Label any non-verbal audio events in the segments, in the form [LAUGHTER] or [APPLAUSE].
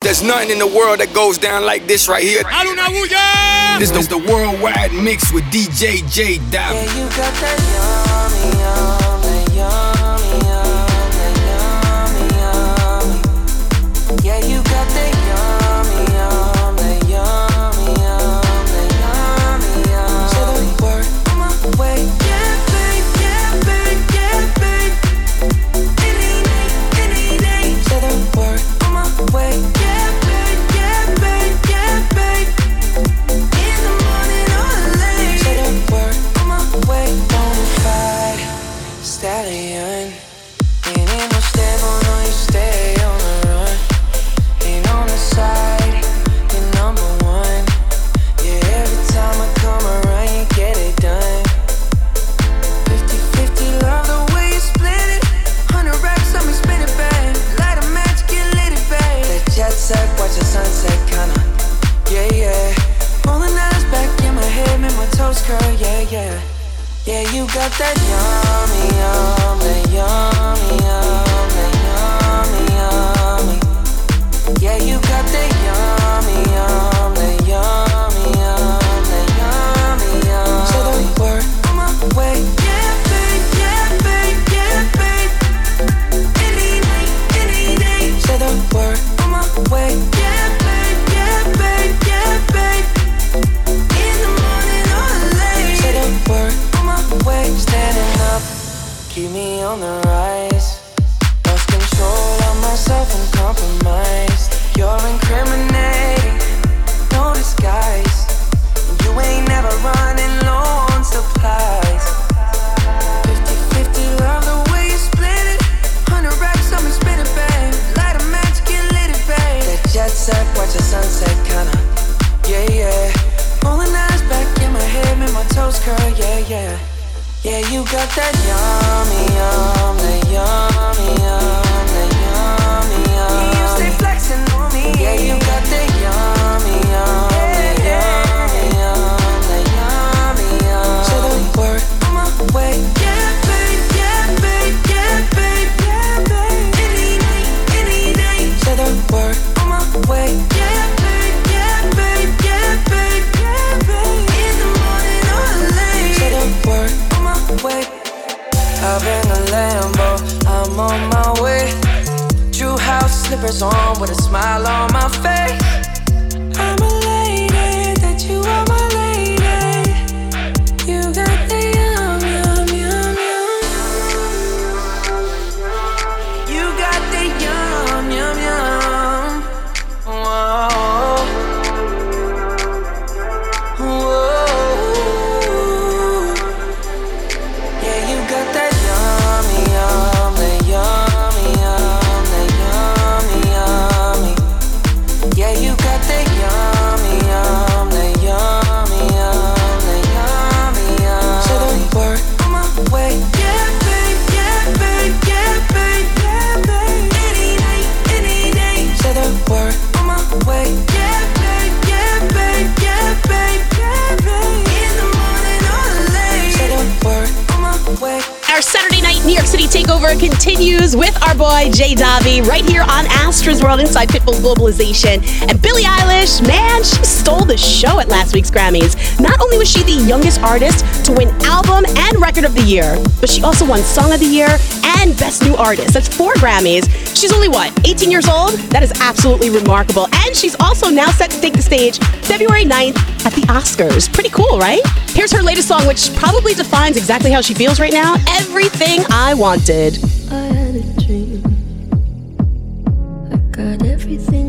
There's nothing in the world that goes down like this right here. This is the worldwide mix with DJ J Diamond. Yeah, girl, yeah, yeah. Yeah, you got that yummy, yummy, yummy, yummy. Yeah, you got that yummy, yummy, yummy, yummy. So don't worry, I'm on my way. keep me on the rise. Lost control of myself and compromised. You're incriminating. Hour continues with our boy Jay Davi right here on Astros World Inside Pitbull Globalization. And Billie Eilish, man, she stole the show at last week's Grammys. Not only was she the youngest artist to win Album and Record of the Year, but she also won Song of the Year and Best New Artist. That's four Grammys. She's only what, 18 years old? That is absolutely remarkable. And she's also now set to take the stage February 9th the Oscars. Pretty cool, right? Here's her latest song, which probably defines exactly how she feels right now Everything I Wanted. I had a dream. I got everything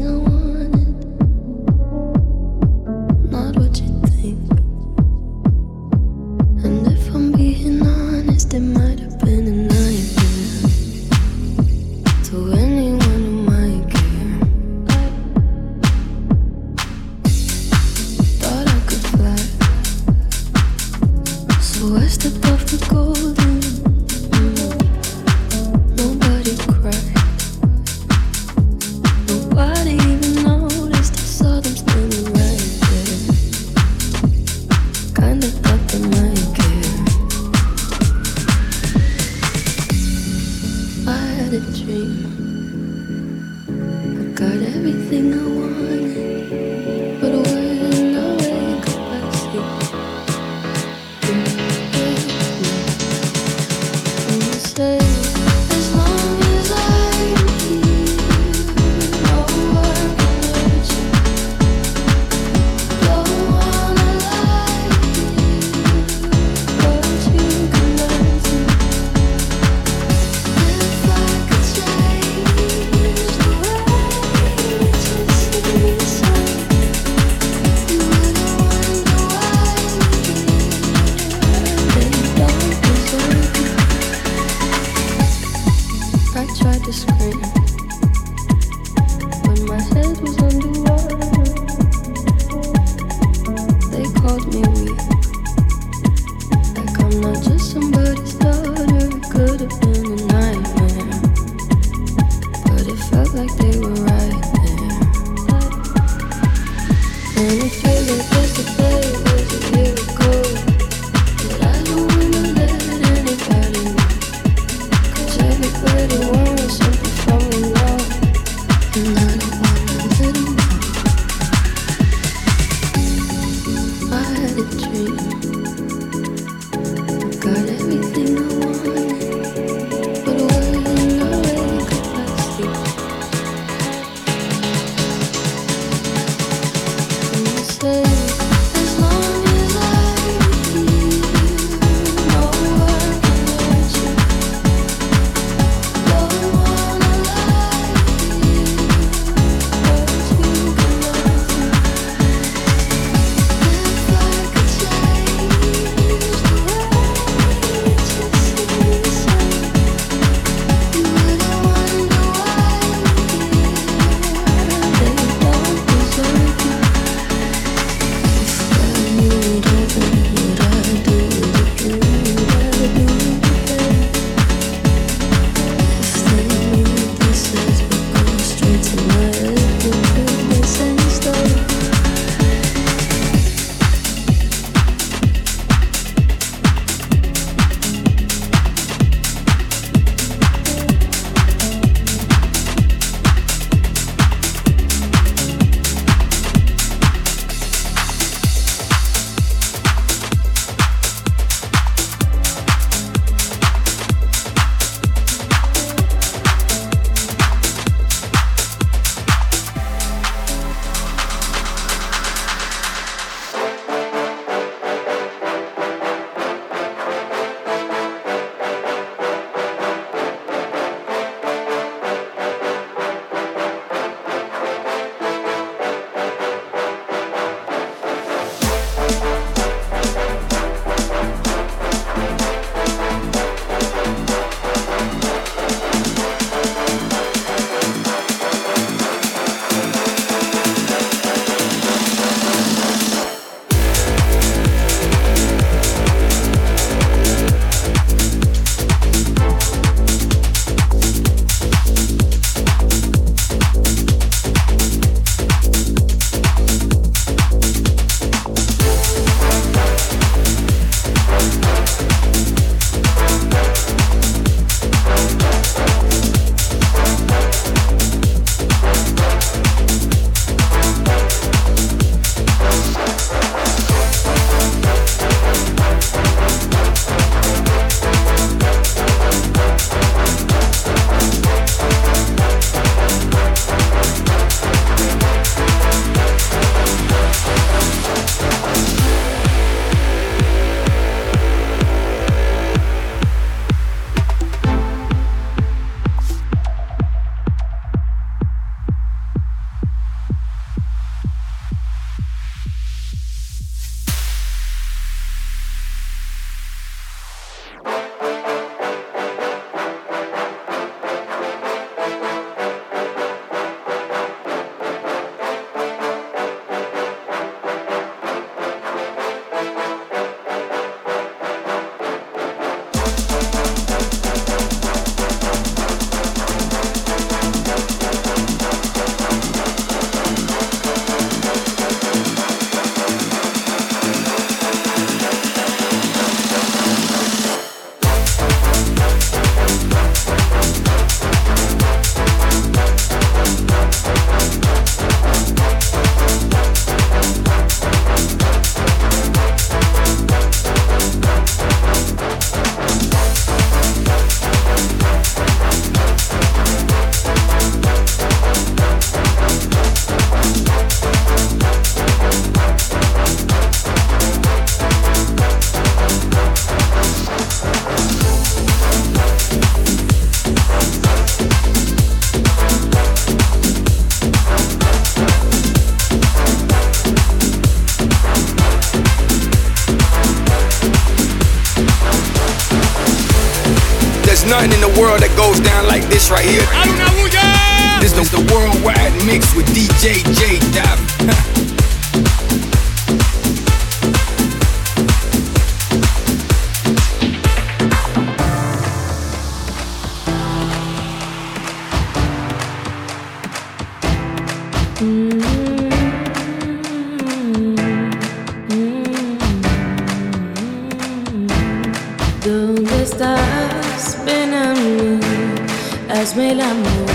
hazme el amor,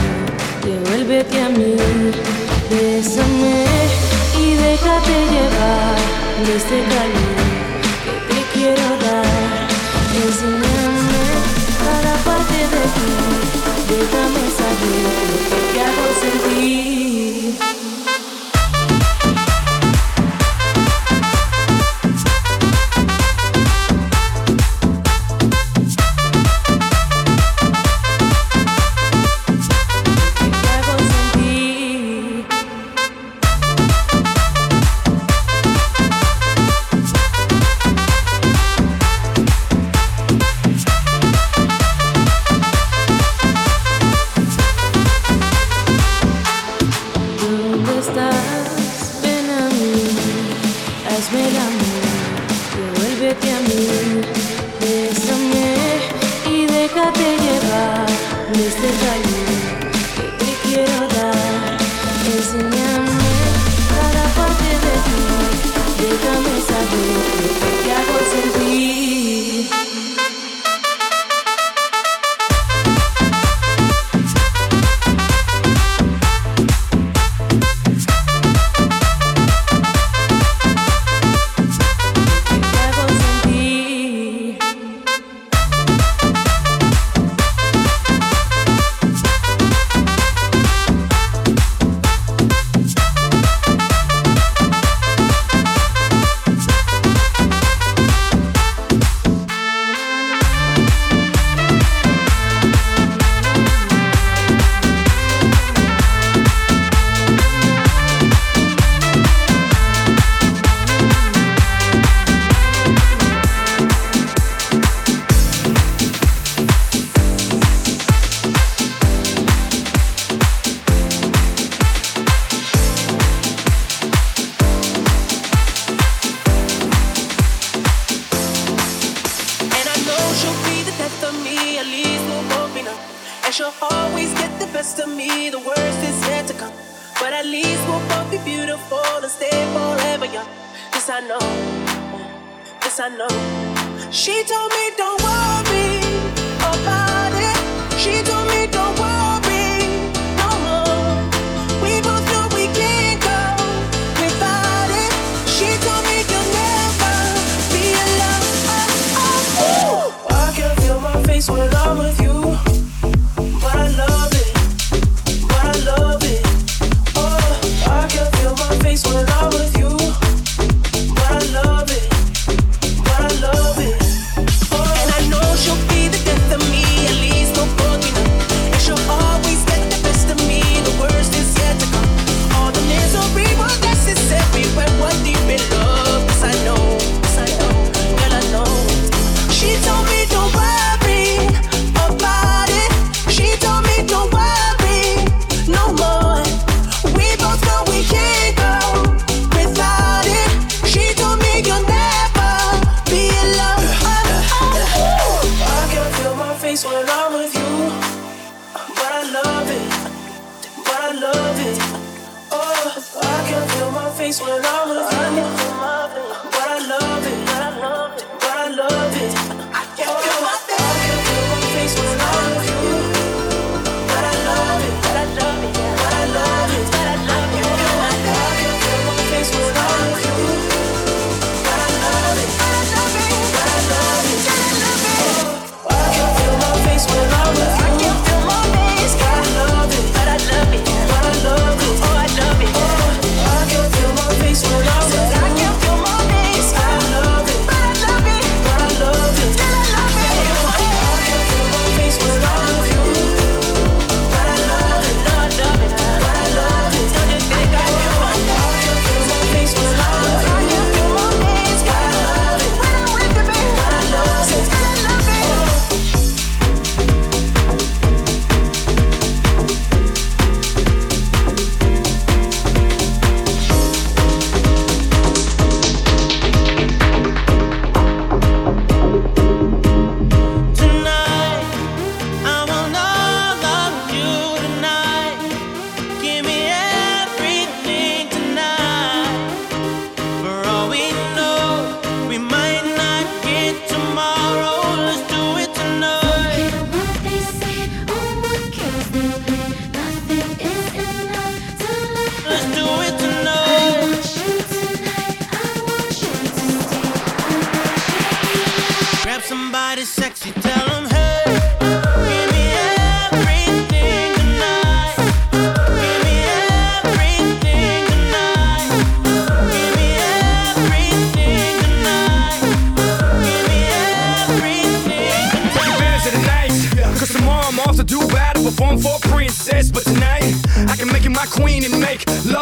devuélvete a mí, bésame y déjate llevar de este calor face when I was running from my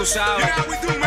tú sabes. Yeah,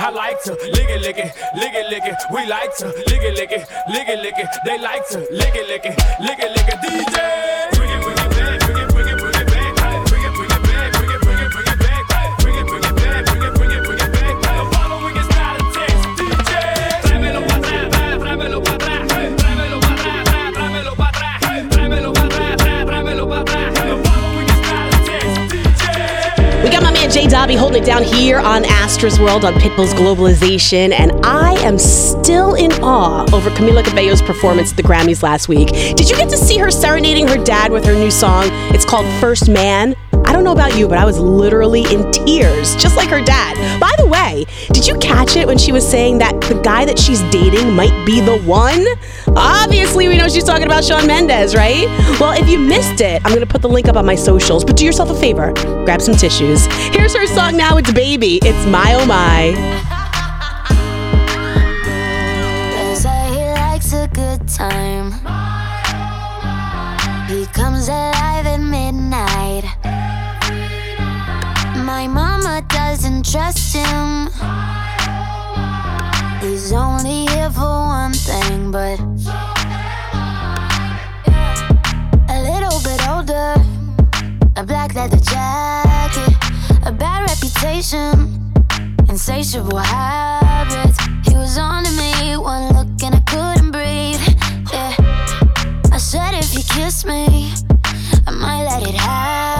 I like to lick it, lick it, lick it, lick it. We like to lick it, lick it, lick it, lick it. They like to lick it, lick it, lick it. Jay Dobby holding it down here on Astra's World on Pitbull's Globalization, and I am still in awe over Camila Cabello's performance at the Grammys last week. Did you get to see her serenading her dad with her new song? It's called First Man. I don't know about you, but I was literally in tears, just like her dad. By the way, did you catch it when she was saying that the guy that she's dating might be the one? Obviously, we know she's talking about Shawn Mendes, right? Well, if you missed it, I'm going to put the link up on my socials, but do yourself a favor grab some tissues. Here's her song now, it's Baby. It's My Oh My. He comes at trust him. He's only here for one thing, but so a little bit older, a black leather jacket, a bad reputation, insatiable habits. He was on to me, one look and I couldn't breathe. Yeah, I said if you kiss me, I might let it happen.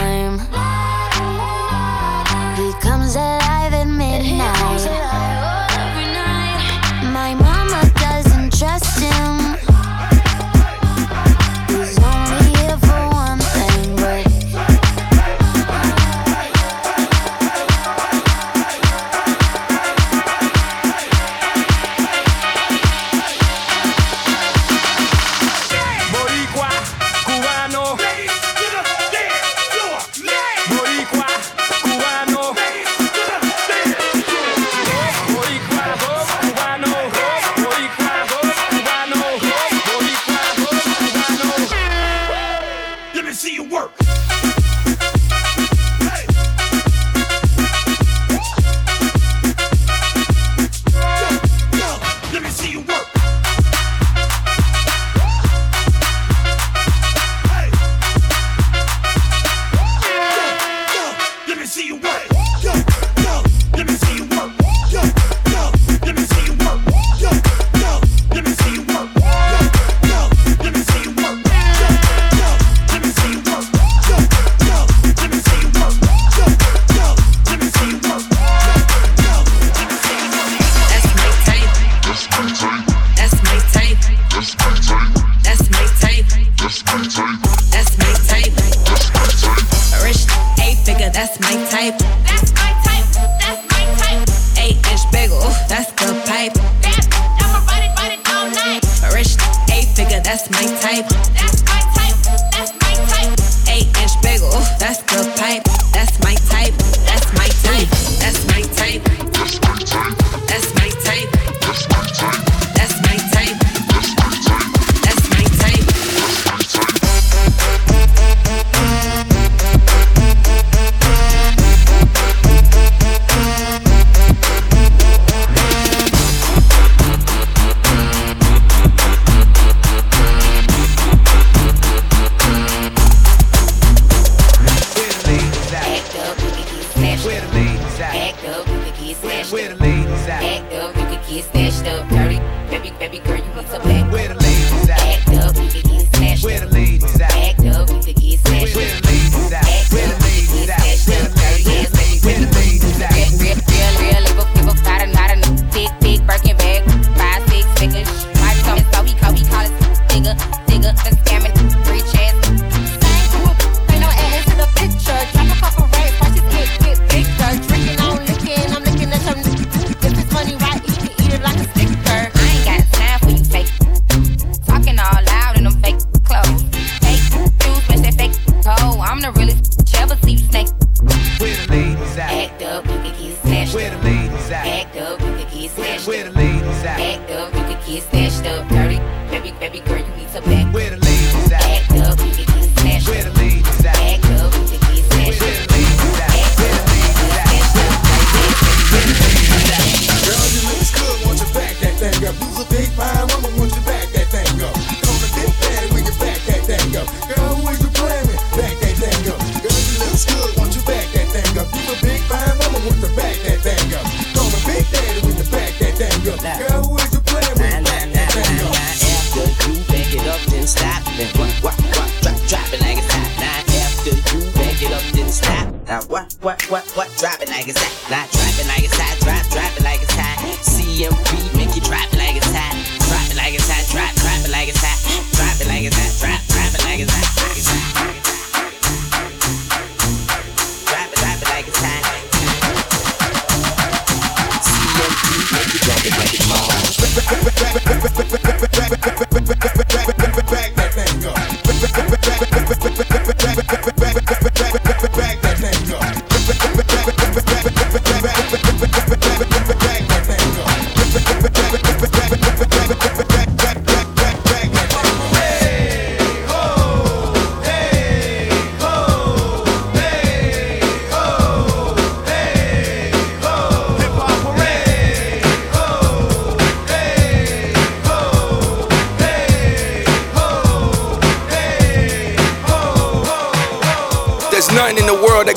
time.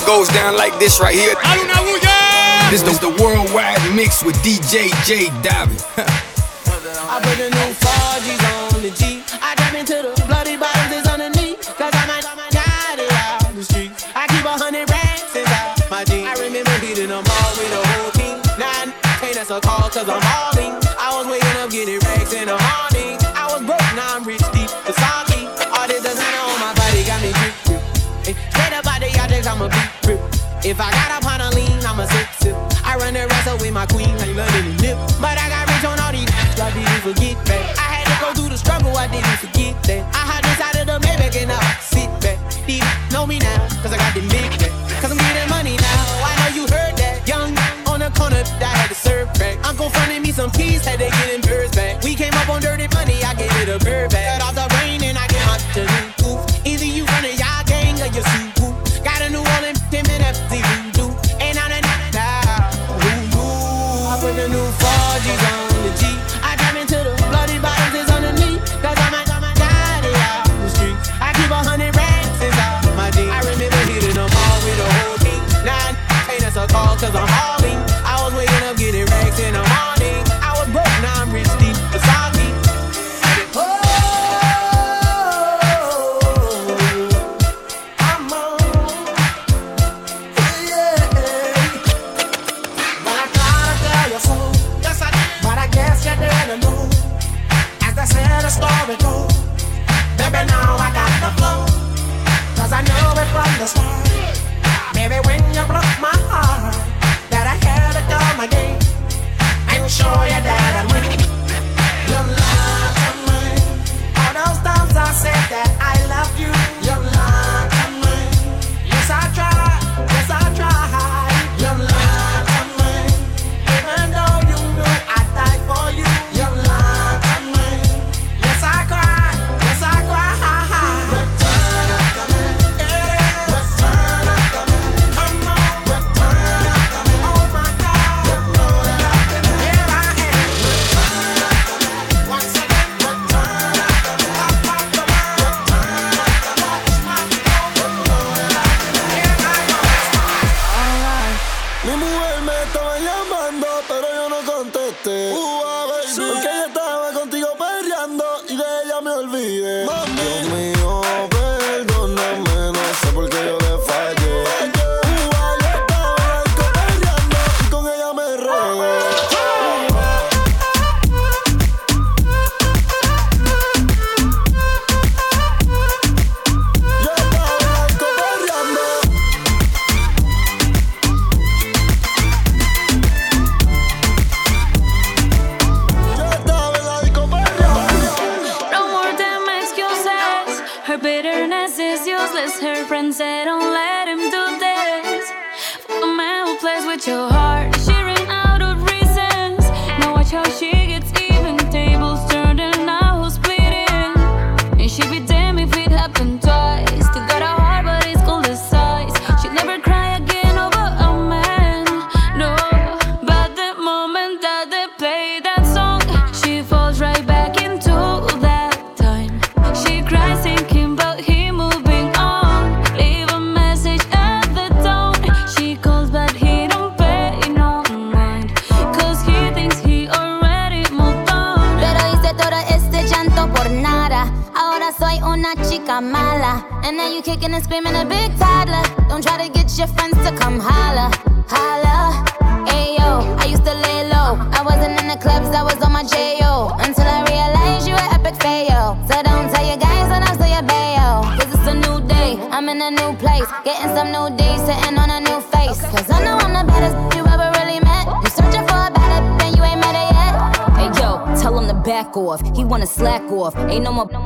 goes down like this right here. This is the worldwide mix with DJ J Dobbin. [LAUGHS] I put the new 4Gs on the G. I drop into the bloody bottoms that's underneath. Cause I might, I might got out the street. I keep a hundred racks inside my jeans. I remember beating them all with a whole team. Nine, hey, that's a call cause I'm all in. I was waking up getting ready. I'ma be rip. If I got a pint lean, I'ma sip sip. I run the wrestle with my queen, how you love it nip. But I got rich on all these, like you forget that. I had to go through the struggle, I didn't forget that. I hopped inside of the Maybach and I sit back. These know me now, cause I got the big back. Cause I'm getting money now, I know you heard that. Young on the corner, I had to serve back. I'm me some keys, had to get it.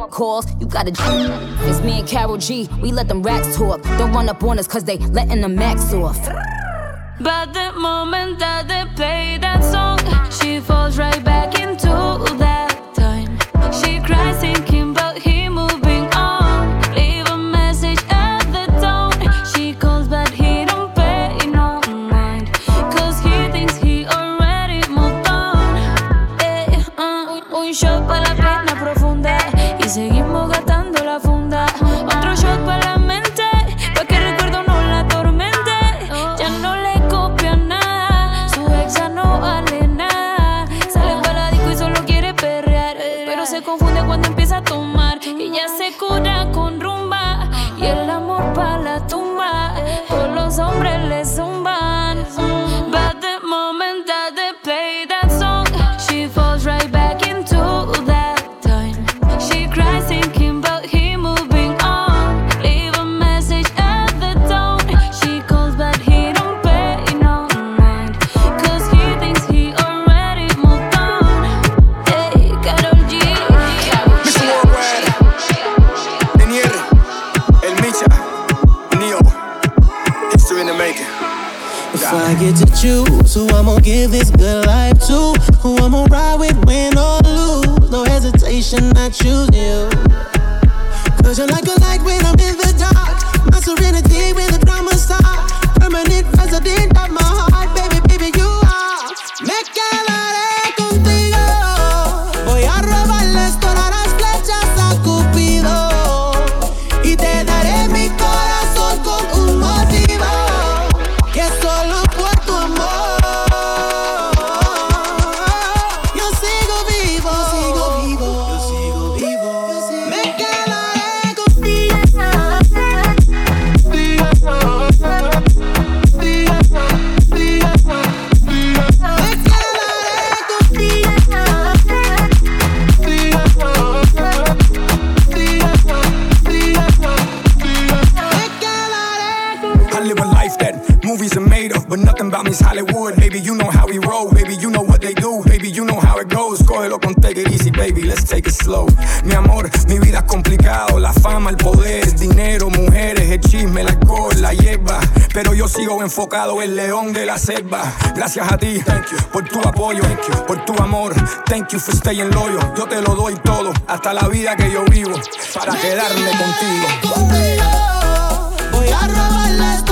calls, you gotta. It's me and Karol G, we let them racks talk. Don't run up on us, cause they letting the max off. I'ma give this good life to. Who I'ma ride with, win or lose. No hesitation, I choose you. Cause you're like a light when I'm in the dark. My serenity when sigo enfocado, el león de la selva. Gracias a ti, por tu apoyo, por tu amor. Thank you for staying loyal. Yo te lo doy todo, hasta la vida que yo vivo, para quedarme contigo. Voy a robar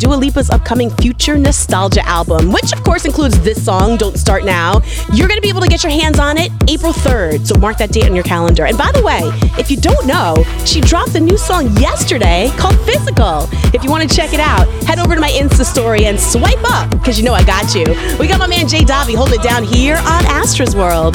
Dua Lipa's upcoming Future Nostalgia album, which of course includes this song, Don't Start Now. You're going to be able to get your hands on it April 3rd, so mark that date on your calendar. And by the way, if you don't know, she dropped a new song yesterday called Physical. If you want to check it out, head over to my Insta story and swipe up, because you know I got you. We got my man Jay Dobby holding it down here on Astra's World.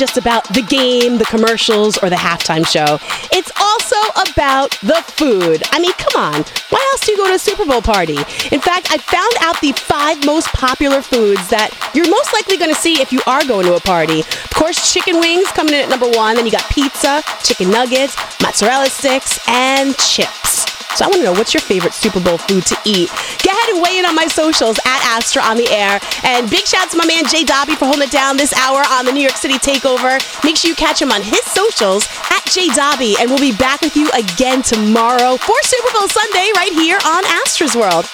just about the game, the commercials, or the halftime show. It's also about the food. I mean, come on. Why else do you go to a Super Bowl party? In fact, I found out the five most popular foods that you're most likely going to see if you are going to a party. Of course, chicken wings coming in at number one. Then you got pizza, chicken nuggets, mozzarella sticks, and chips. So I want to know what's your favorite Super Bowl food to eat. Go ahead and weigh in on my socials at Astra on the air. And big shout out to my man Jay Dobby for holding it down this hour on the New York City Takeover. Make sure you catch him on his socials at Jay Dobby. And we'll be back with you again tomorrow for Super Bowl Sunday right here on Astra's World.